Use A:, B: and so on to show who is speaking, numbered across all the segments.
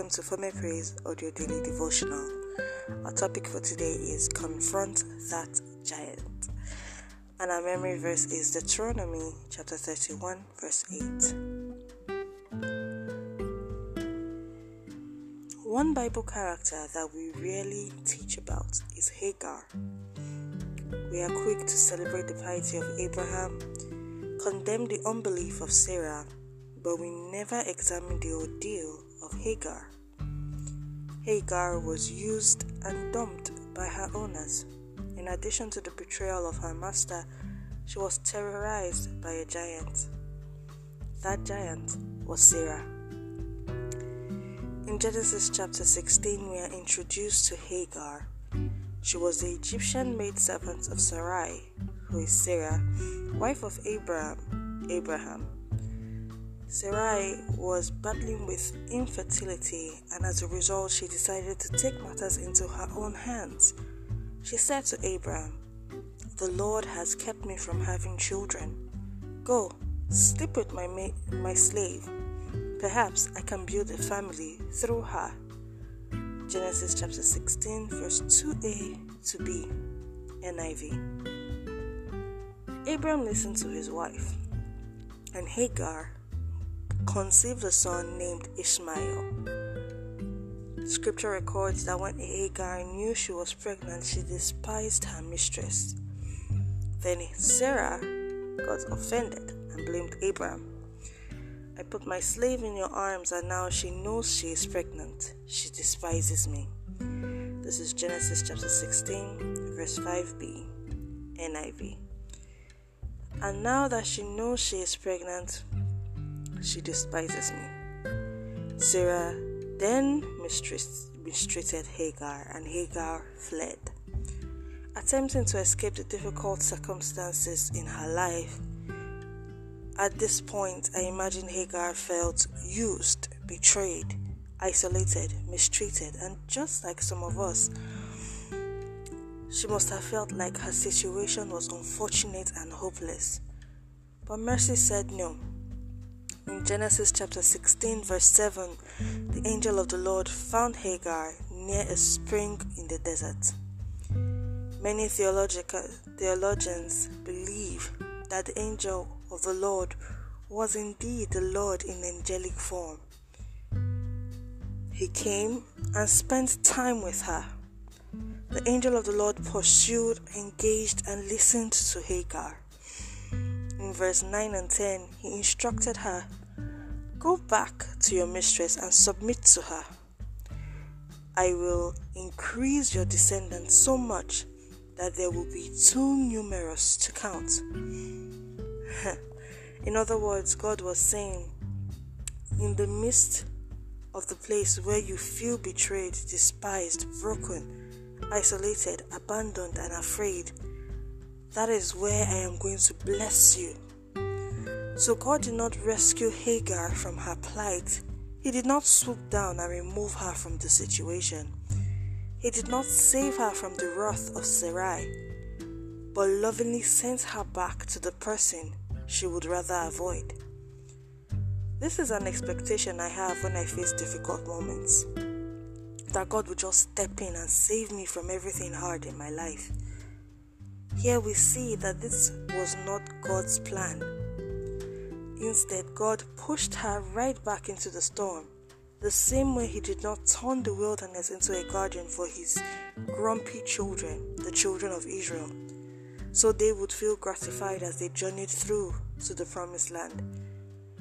A: welcome to Fome Praise Audio Daily Devotional. Our topic for today is Confront That Giant. And our memory verse is Deuteronomy chapter 31, verse 8. One Bible character that we rarely teach about is Hagar. We are quick to celebrate the piety of Abraham, condemn the unbelief of Sarah, but we never examine the ordeal of Hagar. Hagar was used and dumped by her owners. In addition to the betrayal of her master, she was terrorized by a giant. That giant was Sarah. In Genesis chapter 16, we are introduced to Hagar. She was the Egyptian maidservant of Sarai, who is Sarah, wife of Abraham. Abraham. Sarai was battling with infertility, and as a result, she decided to take matters into her own hands. She said to Abraham, The Lord has kept me from having children. Go, sleep with my, ma- my slave. Perhaps I can build a family through her. Genesis chapter 16, verse 2a to b, NIV. Abraham listened to his wife, and Hagar conceived a son named Ishmael. Scripture records that when Hagar knew she was pregnant, she despised her mistress. Then Sarah got offended and blamed Abraham. I put my slave in your arms, and now she knows she is pregnant. She despises me. This is Genesis chapter 16, verse 5b, NIV. And now that she knows she is pregnant, she despises me. Sarah then mistreated Hagar, and Hagar fled. Attempting to escape the difficult circumstances in her life, at this point, I imagine Hagar felt used, betrayed, isolated, mistreated, and just like some of us, she must have felt like her situation was unfortunate and hopeless. But Mercy said no. In Genesis chapter 16, verse 7, the angel of the Lord found Hagar near a spring in the desert. Many theologians believe that the angel of the Lord was indeed the Lord in angelic form. He came and spent time with her. The angel of the Lord pursued, engaged, and listened to Hagar. In verse 9 and 10, he instructed her Go back to your mistress and submit to her. I will increase your descendants so much that there will be too numerous to count. In other words, God was saying, in the midst of the place where you feel betrayed, despised, broken, isolated, abandoned, and afraid, that is where I am going to bless you. So God did not rescue Hagar from her plight. He did not swoop down and remove her from the situation. He did not save her from the wrath of Sarai, but lovingly sent her back to the person she would rather avoid. This is an expectation I have when I face difficult moments. That God would just step in and save me from everything hard in my life. Here we see that this was not God's plan. Instead, God pushed her right back into the storm, the same way He did not turn the wilderness into a garden for His grumpy children, the children of Israel, so they would feel gratified as they journeyed through to the promised land.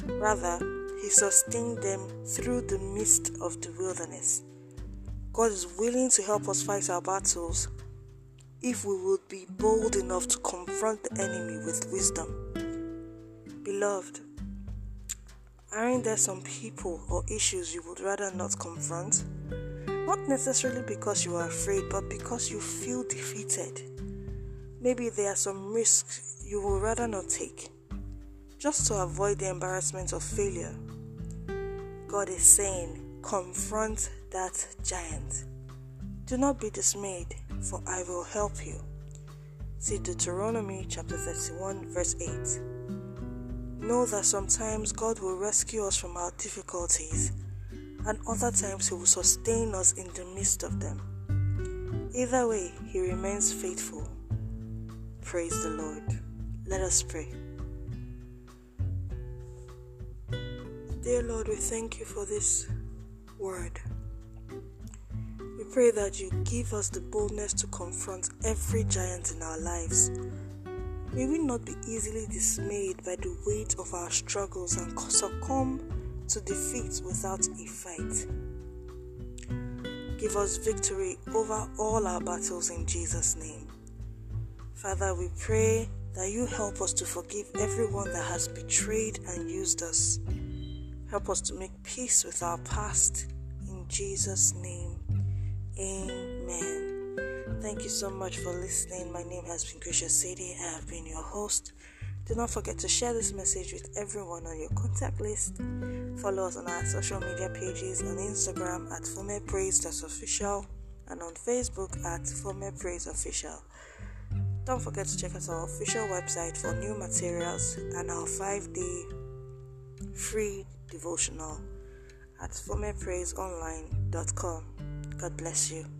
A: Rather, He sustained them through the midst of the wilderness. God is willing to help us fight our battles if we would be bold enough to confront the enemy with wisdom. Beloved, aren't there some people or issues you would rather not confront? Not necessarily because you are afraid, but because you feel defeated. Maybe there are some risks you would rather not take, just to avoid the embarrassment of failure. God is saying, confront that giant. Do not be dismayed, for I will help you. See Deuteronomy chapter 31, verse 8. Know that sometimes God will rescue us from our difficulties and other times He will sustain us in the midst of them. Either way, He remains faithful. Praise the Lord. Let us pray. Dear Lord, we thank you for this word. We pray that you give us the boldness to confront every giant in our lives. May we not be easily dismayed by the weight of our struggles and succumb to defeat without a fight. Give us victory over all our battles in Jesus' name. Father, we pray that you help us to forgive everyone that has betrayed and used us. Help us to make peace with our past. In Jesus' name, amen. Thank you so much for listening. My name has been Krisha Sadie. I have been your host. Do not forget to share this message with everyone on your contact list. Follow us on our social media pages on Instagram at FomePraise.official and on Facebook at FomePraiseOfficial. Don't forget to check out our official website for new materials and our 5 day free devotional at FomePraiseOnline.com. God bless you.